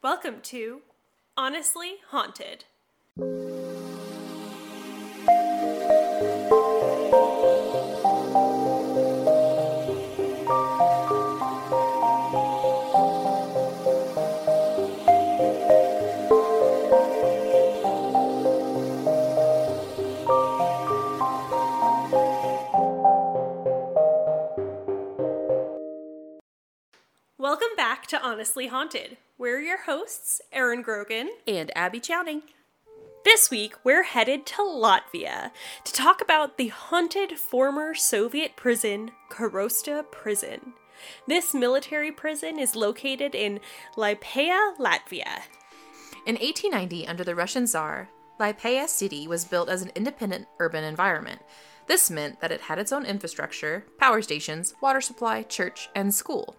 Welcome to Honestly Haunted. Honestly Haunted. We're your hosts, Erin Grogan. And Abby Chowning. This week, we're headed to Latvia to talk about the haunted former Soviet prison, Karosta Prison. This military prison is located in Liepāja, Latvia. In 1890, under the Russian Tsar, Liepāja city was built as an independent urban environment. This meant that it had its own infrastructure, power stations, water supply, church, and school.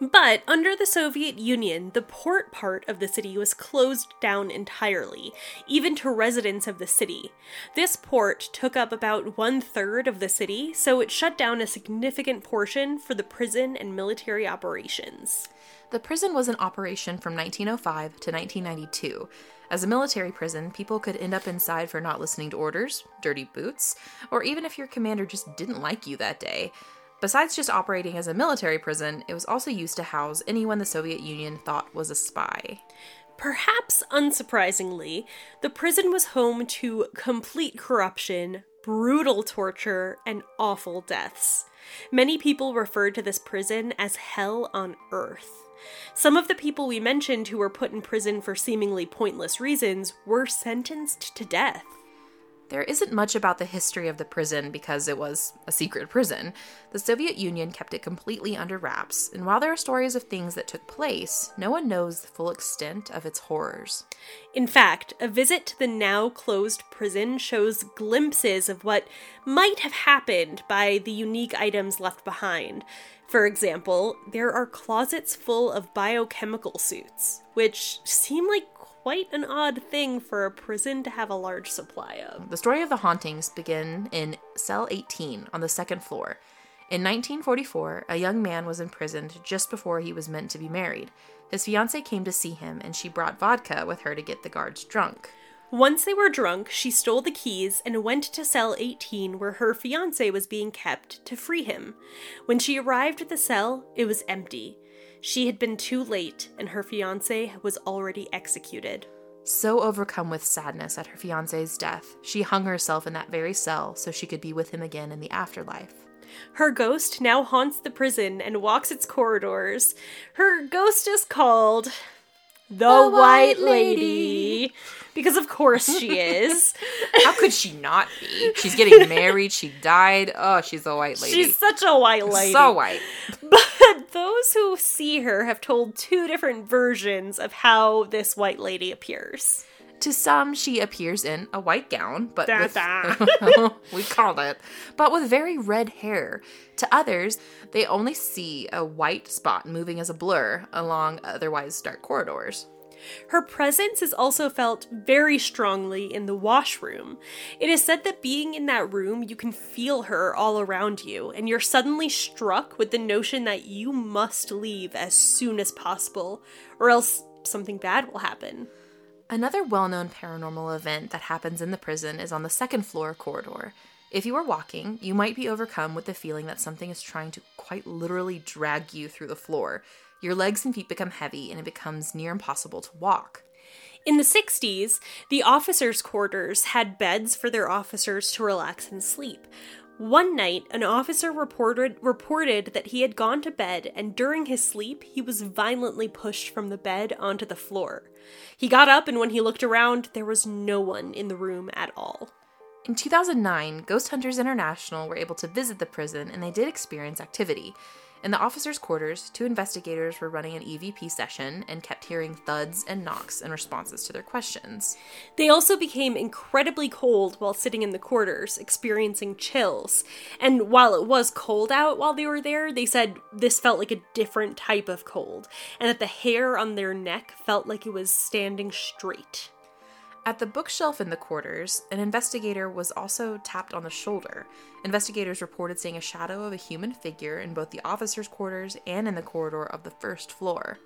But under the Soviet Union, the port part of the city was closed down entirely, even to residents of the city. This port took up about one third of the city, so it shut down a significant portion for the prison and military operations. The prison was in operation from 1905 to 1992. As a military prison, people could end up inside for not listening to orders, dirty boots, or even if your commander just didn't like you that day. Besides just operating as a military prison, it was also used to house anyone the Soviet Union thought was a spy. Perhaps unsurprisingly, the prison was home to complete corruption, brutal torture, and awful deaths. Many people referred to this prison as hell on earth. Some of the people we mentioned who were put in prison for seemingly pointless reasons were sentenced to death. There isn't much about the history of the prison because it was a secret prison. The Soviet Union kept it completely under wraps, and while there are stories of things that took place, no one knows the full extent of its horrors. In fact, a visit to the now closed prison shows glimpses of what might have happened by the unique items left behind. For example, there are closets full of biochemical suits, which seem like quite an odd thing for a prison to have a large supply of. The story of the hauntings begin in cell 18 on the second floor. In 1944, a young man was imprisoned just before he was meant to be married. His fiancee came to see him, and she brought vodka with her to get the guards drunk. Once they were drunk, she stole the keys and went to cell 18 where her fiance was being kept to free him. When she arrived at the cell, it was empty. She had been too late, and her fiance was already executed. So overcome with sadness at her fiance's death, she hung herself in that very cell so she could be with him again in the afterlife. Her ghost now haunts the prison and walks its corridors. Her ghost is called the, The White White Lady. Lady. Because of course she is. How could she not be? She's getting married, she died. Oh, she's a white lady. She's such a white lady. so white. But those who see her have told two different versions of how this white lady appears. To some, she appears in a white gown, but Da, with, da. we called it, but with very red hair. To others, they only see a white spot moving as a blur along otherwise dark corridors. Her presence is also felt very strongly in the washroom. It is said that being in that room, you can feel her all around you, and you're suddenly struck with the notion that you must leave as soon as possible, or else something bad will happen. Another well known paranormal event that happens in the prison is on the second floor corridor. If you are walking, you might be overcome with the feeling that something is trying to quite literally drag you through the floor. Your legs and feet become heavy, and it becomes near impossible to walk. In the 60s, the officers' quarters had beds for their officers to relax and sleep. One night, an officer reported reported that he had gone to bed and during his sleep, he was violently pushed from the bed onto the floor. He got up and when he looked around, there was no one in the room at all. In 2009, Ghost Hunters International were able to visit the prison and they did experience activity. In the officers' quarters, two investigators were running an EVP session and kept hearing thuds and knocks in responses to their questions. They also became incredibly cold while sitting in the quarters, experiencing chills. And while it was cold out while they were there, they said this felt like a different type of cold, and that the hair on their neck felt like it was standing straight. At the bookshelf in the quarters, an investigator was also tapped on the shoulder. Investigators reported seeing a shadow of a human figure in both the officers' quarters and in the corridor of the first floor.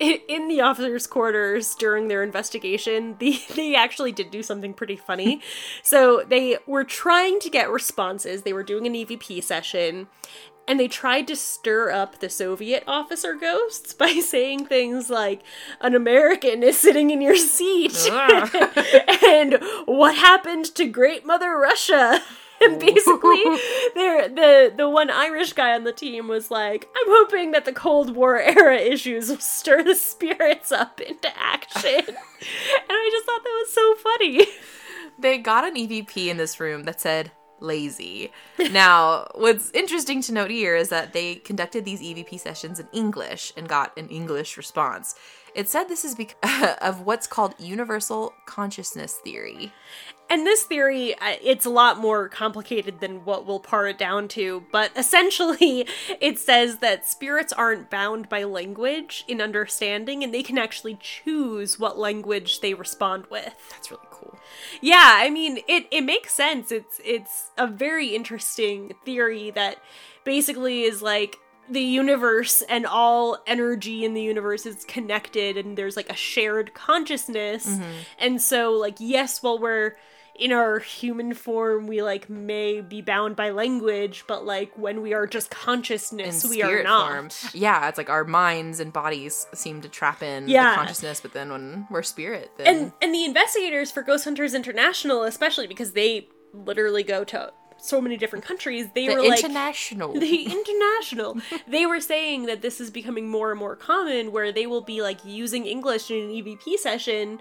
in, the officers' quarters during their investigation, the, they actually did do something pretty funny. so they were trying to get responses. They were doing an EVP session, and they tried to stir up the Soviet officer ghosts by saying things like, "An American is sitting in your seat," ah. and "What happened to Great Mother Russia?" And basically, the the one Irish guy on the team was like, "I'm hoping that the Cold War era issues will stir the spirits up into action," and I just thought that was so funny. They got an EVP in this room that said lazy. Now, what's interesting to note here is that they conducted these EVP sessions in English and got an English response. It said this is because of what's called universal consciousness theory. And this theory, uh, it's a lot more complicated than what we'll par it down to, but essentially, it says that spirits aren't bound by language in understanding, and they can actually choose what language they respond with. That's really cool. Yeah, I mean, it, it makes sense. It's it's a very interesting theory that basically is like the universe and all energy in the universe is connected and there's like a shared consciousness. Mm-hmm. And so like yes, while we're in our human form we like may be bound by language, but like when we are just In consciousness we are not. form. Yeah, it's like our minds and bodies seem to trap in Yeah. the consciousness, but then when we're spirit, then and and the investigators for Ghost Hunters International, especially because they literally go to so many different countries, they the were like international. the international. they were saying that this is becoming more and more common, where they will be like using English in an EVP session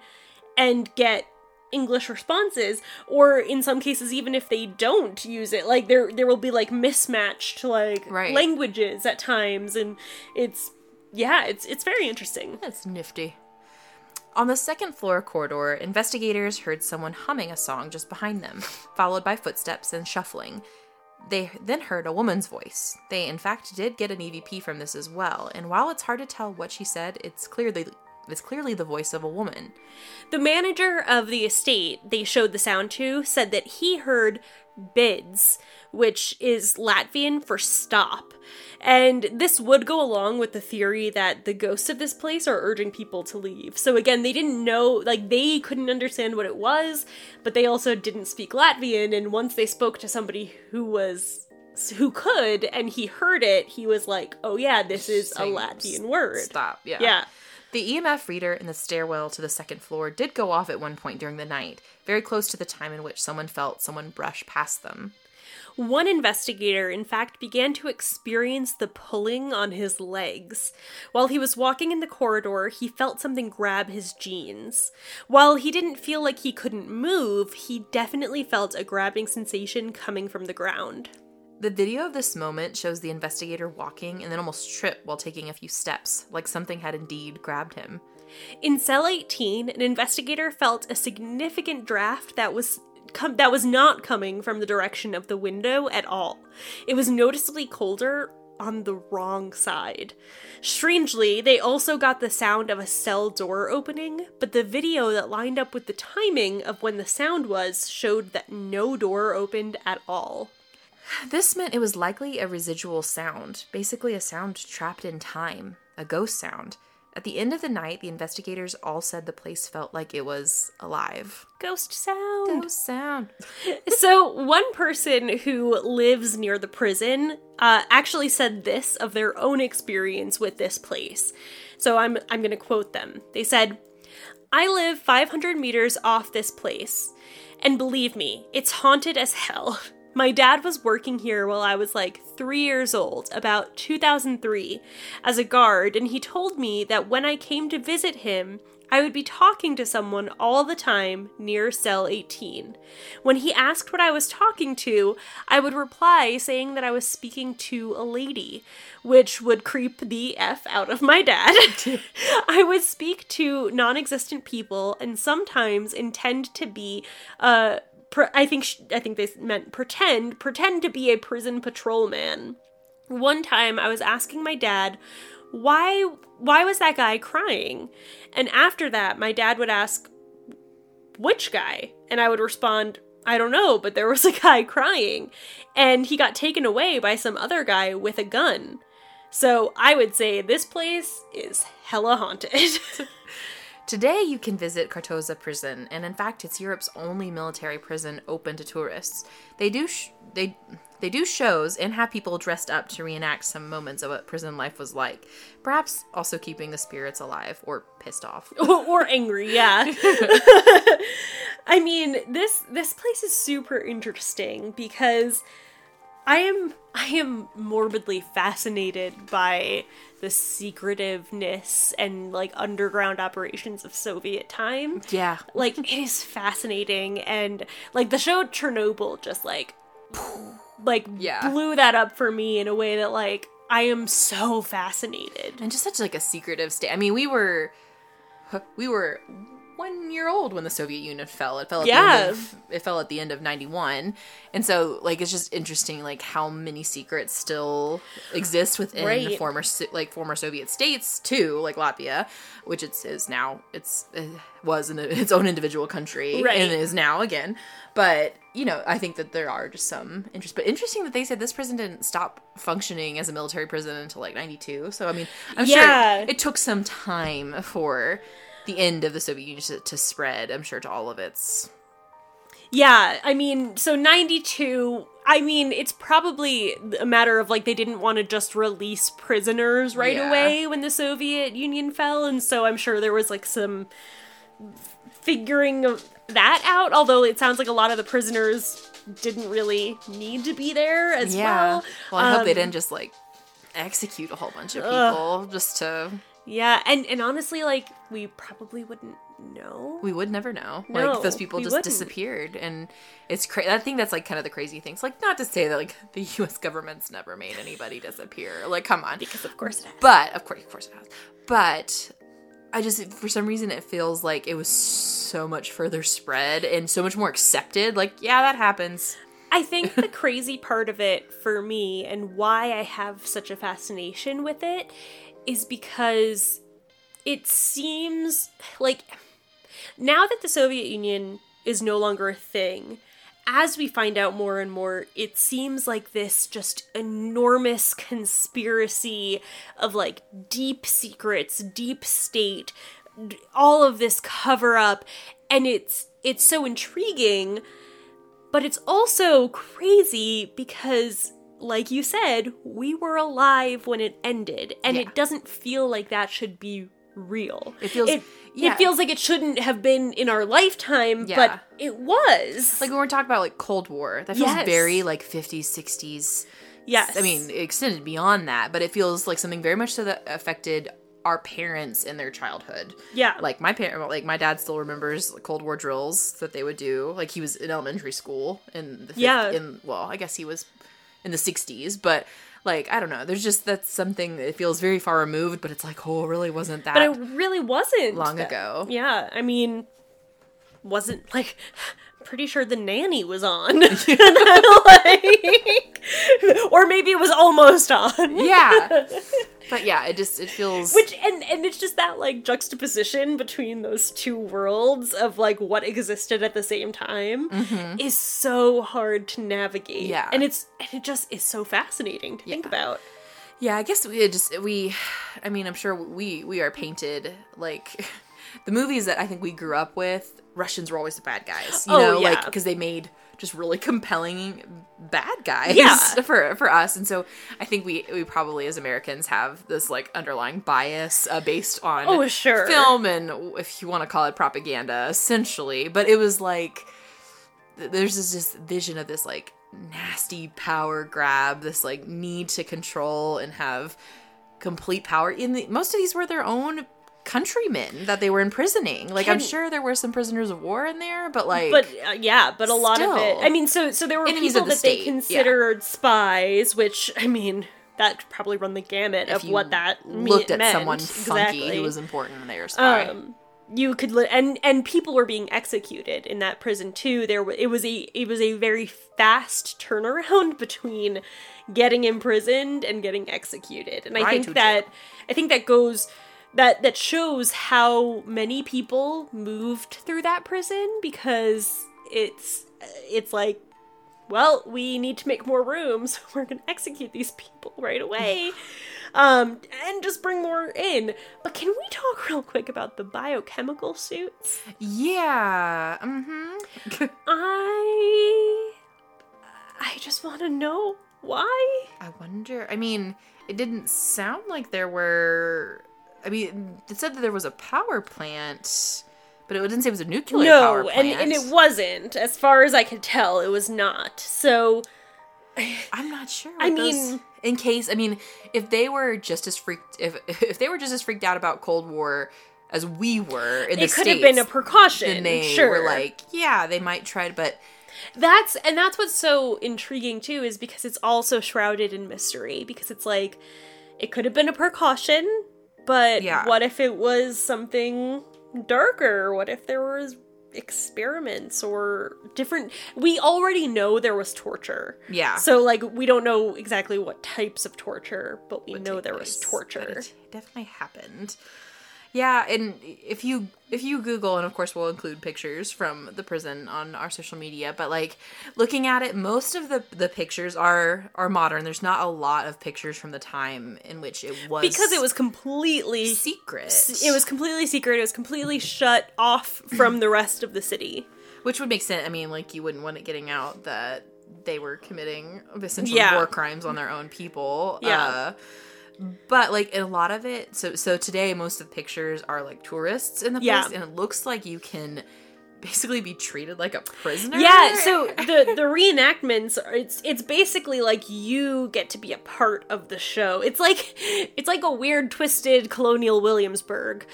and get English responses, or in some cases, even if they don't use it, like there there will be like mismatched like Right. languages at times, and it's yeah, it's it's very interesting. That's nifty. On the second floor corridor, investigators heard someone humming a song just behind them, followed by footsteps and shuffling. They then heard a woman's voice. They, in fact, did get an EVP from this as well, and while it's hard to tell what she said, it's clearly it's clearly the voice of a woman. The manager of the estate they showed the sound to said that he heard bids, which is Latvian for stop. And this would go along with the theory that the ghosts of this place are urging people to leave. So again, they didn't know, like, they couldn't understand what it was, but they also didn't speak Latvian. And once they spoke to somebody who was. Who could, and he heard it, he was like, Oh, yeah, this is a Latvian word. Stop. Yeah. Yeah. The EMF reader in the stairwell to the second floor did go off at one point during the night, very close to the time in which someone felt someone brush past them. One investigator, in fact, began to experience the pulling on his legs. While he was walking in the corridor, he felt something grab his jeans. While he didn't feel like he couldn't move, he definitely felt a grabbing sensation coming from the ground. The video of this moment shows the investigator walking and then almost trip while taking a few steps, like something had indeed grabbed him. In cell 18, an investigator felt a significant draft that was com- that was not coming from the direction of the window at all. It was noticeably colder on the wrong side. Strangely, they also got the sound of a cell door opening, but the video that lined up with the timing of when the sound was showed that no door opened at all. This meant it was likely a residual sound, basically a sound trapped in time, a ghost sound. At the end of the night, the investigators all said the place felt like it was alive. Ghost sound. Ghost sound. So, one person who lives near the prison uh, actually said this of their own experience with this place. So, I'm, I'm going to quote them. They said, I live 500 meters off this place, and believe me, it's haunted as hell. My dad was working here while I was like three years old, about 2003, as a guard, and he told me that when I came to visit him, I would be talking to someone all the time near cell 18. When he asked what I was talking to, I would reply saying that I was speaking to a lady, which would creep the F out of my dad. I would speak to non existent people and sometimes intend to be, uh, pr- I think sh- I think they meant pretend pretend to be a prison patrolman. One time I was asking my dad why why was that guy crying? And after that my dad would ask which guy? And I would respond I don't know, but there was a guy crying and he got taken away by some other guy with a gun. So I would say this place is hella haunted. Today, you can visit Karosta Prison, and in fact, it's Europe's only military prison open to tourists. They do sh- they they do shows and have people dressed up to reenact some moments of what prison life was like. Perhaps also keeping the spirits alive or pissed off. or angry, yeah. I mean, this this place is super interesting because I am I am morbidly fascinated by the secretiveness and like underground operations of Soviet time. Yeah. Like it is fascinating and like the show Chernobyl just like like Yeah. blew that up for me in a way that like I am so fascinated. and just such like a secretive state. I mean, we were we were one year old when the Soviet Union fell. It fell at the end of, it fell at the end of ninety one, and so like it's just interesting like how many secrets still exist within the former like former Soviet states too, like Latvia, which it's is now it's it was in its own individual country Right. and is now again. But you know, I think that there are just some interest. But interesting that they said this prison didn't stop functioning as a military prison until like '92. So I mean, I'm Yeah. sure it took some time for the end of the Soviet Union to, to spread. I'm sure to all of its. Yeah, I mean, so 92, I mean, it's probably a matter of like they didn't want to just release prisoners right Yeah. away when the Soviet Union fell, and so I'm sure there was like some figuring of that out, although it sounds like a lot of the prisoners didn't really need to be there as well. Well, I hope they Um, didn't just like execute a whole bunch of people just to. Yeah, and and honestly, like we probably wouldn't know. We would never know. No, like those people just wouldn't. disappeared, and it's crazy. I think that's like kind of the crazy things. Like not to say that like the U.S. government's never made anybody disappear. Like come on, because of course it has. But of course, of course it has. But I just for some reason it feels like it was so much further spread and so much more accepted. Like yeah, that happens. I think the crazy part of it for me and why I have such a fascination with it is because it seems like now that the Soviet Union is no longer a thing, as we find out more and more, it seems like this just enormous conspiracy of like deep secrets, deep state, all of this cover up, and it's it's so intriguing but it's also crazy because like you said we were alive when it ended and Yeah. it doesn't feel like that should be real It feels- it, yeah. it feels like it shouldn't have been in our lifetime Yeah. but it was Like when we're talking about like Cold War, that feels Yes. very like 50s, 60s. yes I mean, extended beyond that, but it feels like something very much so that affected our parents in their childhood. yeah Like my parent, like my dad still remembers Cold War drills that they would do. Like he was in elementary school in the fif- Yeah. In well, I guess he was in the '60s, but like I don't know. There's just that's something that feels very far removed, but it's like oh, it really wasn't that but it really wasn't long that- ago. yeah i mean wasn't like pretty sure the nanny was on like, or maybe it was almost on Yeah, but yeah, it just it feels which and and it's just that like juxtaposition between those two worlds of like what existed at the same time is so hard to navigate Mm-hmm. Yeah. and it's and it just is so fascinating to think about Yeah, I guess we just we I mean, I'm sure we we are painted like the movies that I think we grew up with, Russians were always the bad guys, you Oh, know, yeah. like because they made just really compelling bad guys Yeah. for for us. And so I think we we probably as Americans have this like underlying bias uh, based on Oh, sure. film and if you want to call it propaganda essentially, but it was like th- there's this just vision of this like nasty power grab, this like need to control and have complete power. In the, most of these were their own countrymen that they were imprisoning. Like I'm sure there were some prisoners of war in there, but like but uh, yeah but a lot of it i mean so so there were people the that they state, yeah. considered spies which i mean that probably run the gamut if of what that looked at meant. someone funky Exactly. who was important in their spy. um you could li- and and people were being executed in that prison too there wa- it was a it was a very fast turnaround between getting imprisoned and getting executed and i Right, think that i think that goes that that shows how many people moved through that prison because it's it's like well we need to make more rooms we're going to execute these people right away um, and just bring more in. But can we talk real quick about the biochemical suits? Yeah. Mm-hmm. I I just want to know why. I wonder. I mean, it didn't sound like there were. I mean, it said that there was a power plant, but it didn't say it was a nuclear power No, plant. and and it wasn't. As far as I could tell, it was not. So I'm not sure. I what those- mean- in case, I mean, if they were just as freaked, if if they were just as freaked out about Cold War as we were in the it could states, have been a precaution. then they sure. were like, yeah, they might try to, but That's and that's what's so intriguing too is because it's also shrouded in mystery because it's like it could have been a precaution, but Yeah. what if it was something darker? What if there was experiments or different we already know there was torture. yeah. So like we don't know exactly what types of torture, but we know there was place, but torture. It definitely happened. Yeah, and if you if you Google, and of course we'll include pictures from the prison on our social media, but like looking at it, most of the the pictures are are modern. There's not a lot of pictures from the time in which it was Because it was completely secret. it was completely secret. It was completely shut off from the rest of the city. which would make sense. I mean, like you wouldn't want it getting out that they were committing essentially Yeah. war crimes on their own people. Yeah. Uh, Mm. but like a lot of it, so so today most of the pictures are like tourists in the place, Yeah. and it looks like you can basically be treated like a prisoner. Yeah, so the the reenactments are- it's it's basically like you get to be a part of the show. It's like it's like a weird twisted colonial Williamsburg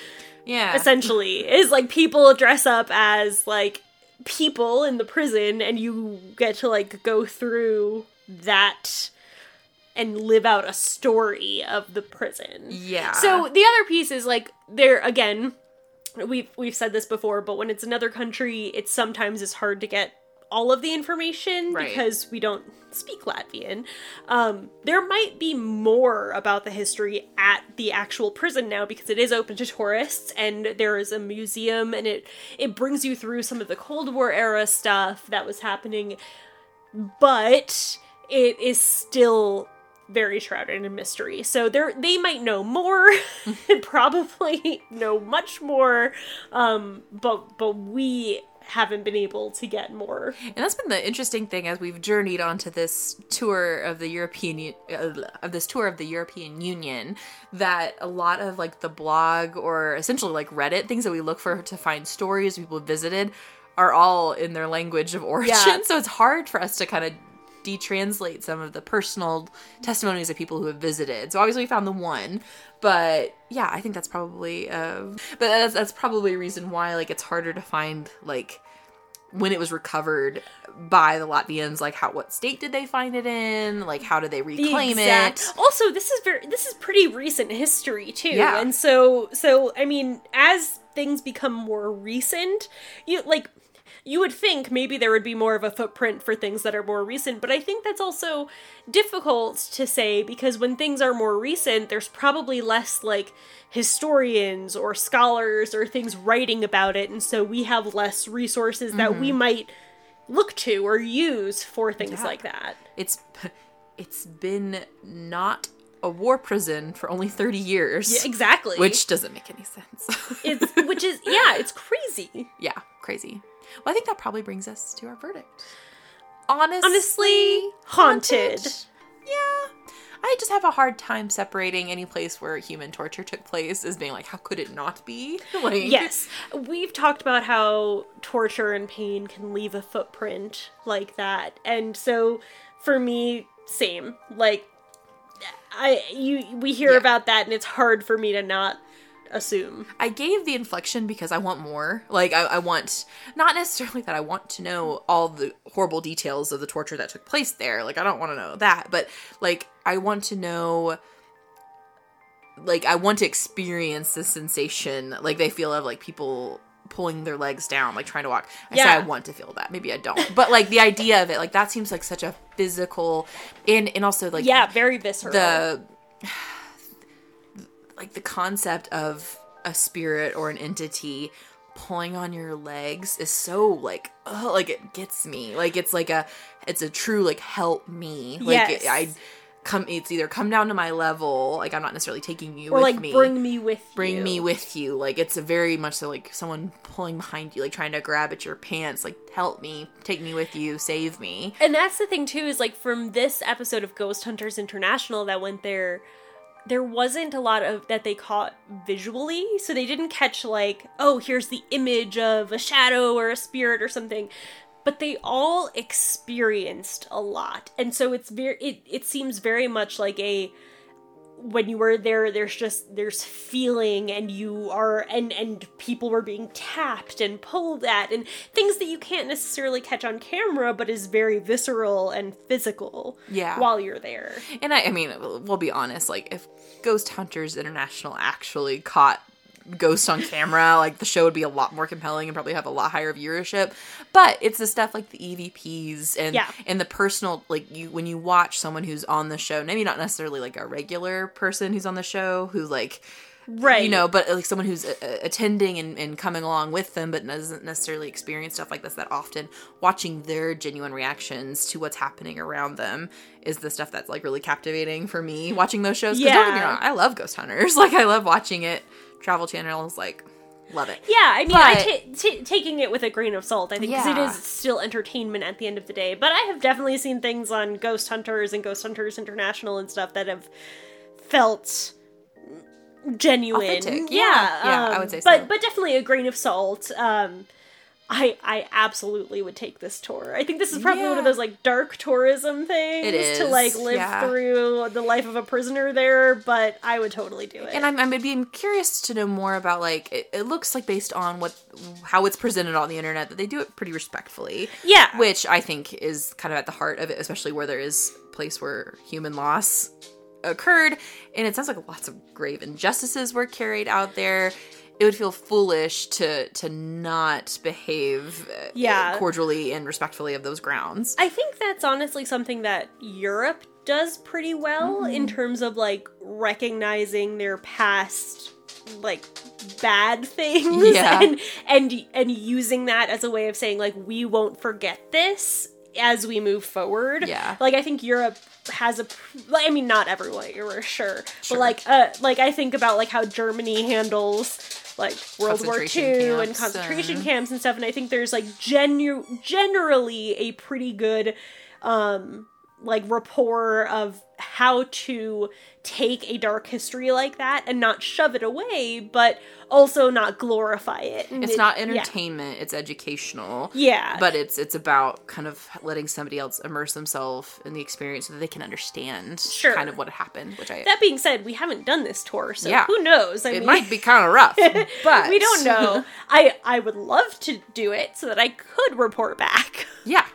yeah, essentially. Is like people dress up as like people in the prison and you get to like go through that and live out a story of the prison. yeah. So the other piece is like there again, we've we've said this before, but when it's another country, it sometimes is hard to get all of the information Right. because we don't speak Latvian. Um, there might be more about the history at the actual prison now because it is open to tourists and there is a museum and it it brings you through some of the Cold War era stuff that was happening, but it is still very shrouded in mystery. So they they might know more, probably know much more, um, but but we haven't been able to get more. And that's been the interesting thing as we've journeyed onto this tour of the European uh, of this tour of the European Union that a lot of like the blog or essentially like Reddit things that we look for to find stories people visited are all in their language of origin. Yeah. So it's hard for us to kind of detranslate some of the personal testimonies of people who have visited. So obviously we found the one, but yeah, I think that's probably uh but that's that's probably a reason why like it's harder to find like when it was recovered by the Latvians, like how what state did they find it in? Like how did they The reclaim exact- it? Also, this is very this is pretty recent history too, Yeah. and so so I mean, as things become more recent, you like you would think maybe there would be more of a footprint for things that are more recent, but I think that's also difficult to say because when things are more recent, there's probably less like historians or scholars or things writing about it, and so we have less resources that we might look to or use for things Mm-hmm. Yeah. like that. It's it's been not a war prison for only 30 years. Yeah, exactly. Which doesn't make any sense. it's which is yeah, it's crazy. yeah, crazy. Well, I think that probably brings us to our verdict. Honestly, Honestly, haunted. Yeah. I just have a hard time separating any place where human torture took place as being like, how could it not be? Like, Yes, we've talked about how torture and pain can leave a footprint like that, and so for me, same. Like, I you we hear Yeah. about that, and it's hard for me to not assume. I gave the inflection because I want more. Like, I, I want, not necessarily that I want to know all the horrible details of the torture that took place there. Like, I don't want to know that. But, like, I want to know, like, I want to experience the sensation, like, they feel of, like, people pulling their legs down, like, trying to walk. I say Yeah. I want to feel that. Maybe I don't. But, like, the idea of it, like, that seems like such a physical, and, and also, like, Yeah, very visceral. the like the concept of a spirit or an entity pulling on your legs is so like oh like it gets me. Like it's like a it's a true like help me. Like Yes. I come it's either come down to my level like i'm not necessarily taking you or with like me. bring me with bring you. me with you. Like it's a very much so like someone pulling behind you like trying to grab at your pants like help me take me with you save me. And that's the thing too is like from this episode of Ghost Hunters International that went there there wasn't a lot of that they caught visually so they didn't catch like oh here's the image of a shadow or a spirit or something. But they all experienced a lot. And so it's very it, it seems very much like a when you were there there's just there's feeling and you are and and people were being tapped and pulled at and things that you can't necessarily catch on camera but is very visceral and physical Yeah. while you're there and I, I mean we'll be honest like if ghost hunters international actually caught ghosts on camera like the show would be a lot more compelling and probably have a lot higher viewership. But it's the stuff like the evps and Yeah. and the personal like you when you watch someone who's on the show maybe not necessarily like a regular person who's on the show who like right. you know but like someone who's uh, attending and, and coming along with them but doesn't necessarily experience stuff like this that often watching their genuine reactions to what's happening around them is the stuff that's like really captivating for me watching those shows. 'Cause don't get me Yeah. wrong i love ghost hunters. Like i love watching it travel channel is like love it yeah i mean i But- ta- ta- taking it with a grain of salt i think because it Yeah. is still entertainment at the end of the day but i have definitely seen things on ghost hunters and ghost hunters international and stuff that have felt genuine Authentic. Yeah. Yeah, I um, would say but but definitely a grain of salt um I, I absolutely would take this tour. I think this is probably one of those like dark tourism things It to like live yeah. through the life of a prisoner there, but I would totally do it. and I'm, I'm being curious to know more about like it, it looks like based on what how it's presented on the internet that they do it pretty respectfully yeah, which I think is kind of at the heart of it, especially where there is a place where human loss occurred, and it sounds like lots of grave injustices were carried out there. It would feel foolish to to not behave uh, Yeah. cordially and respectfully of those grounds. I think that's honestly something that Europe does pretty well in Mm-hmm. terms of like recognizing their past like bad things Yeah. and and and using that as a way of saying like we won't forget this as we move forward. Yeah. Like I think Europe has a like, I mean not everyone, you're sure, Sure. but like uh like I think about like how Germany handles like World War II and concentration and- camps and stuff and I think there's like genu- generally a pretty good um like rapport of how to take a dark history like that and not shove it away but also not glorify it It's it- not yeah. entertainment; it's educational. yeah But it's it's about kind of letting somebody else immerse themselves in the experience so that they can understand Sure. kind of what happened, which I that being said we haven't done this tour so Yeah. who knows i it mean might be kind of rough, but we don't know i i would love to do it so that i could report back Yeah,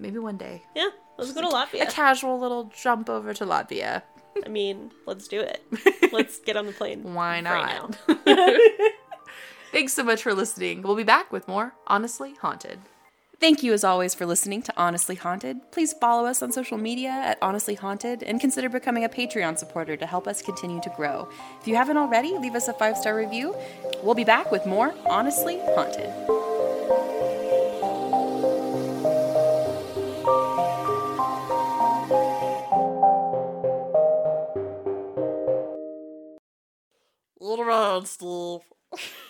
maybe one day. yeah let's go to Latvia. A casual little jump over to Latvia. i mean let's do it let's get on the plane Why right not? now Thanks so much for listening. We'll be back with more Honestly Haunted. Thank you as always for listening to Honestly Haunted. Please follow us on social media at Honestly Haunted and consider becoming a Patreon supporter to help us continue to grow. If you haven't already, leave us a five star review. We'll be back with more Honestly Haunted. it round, Steve.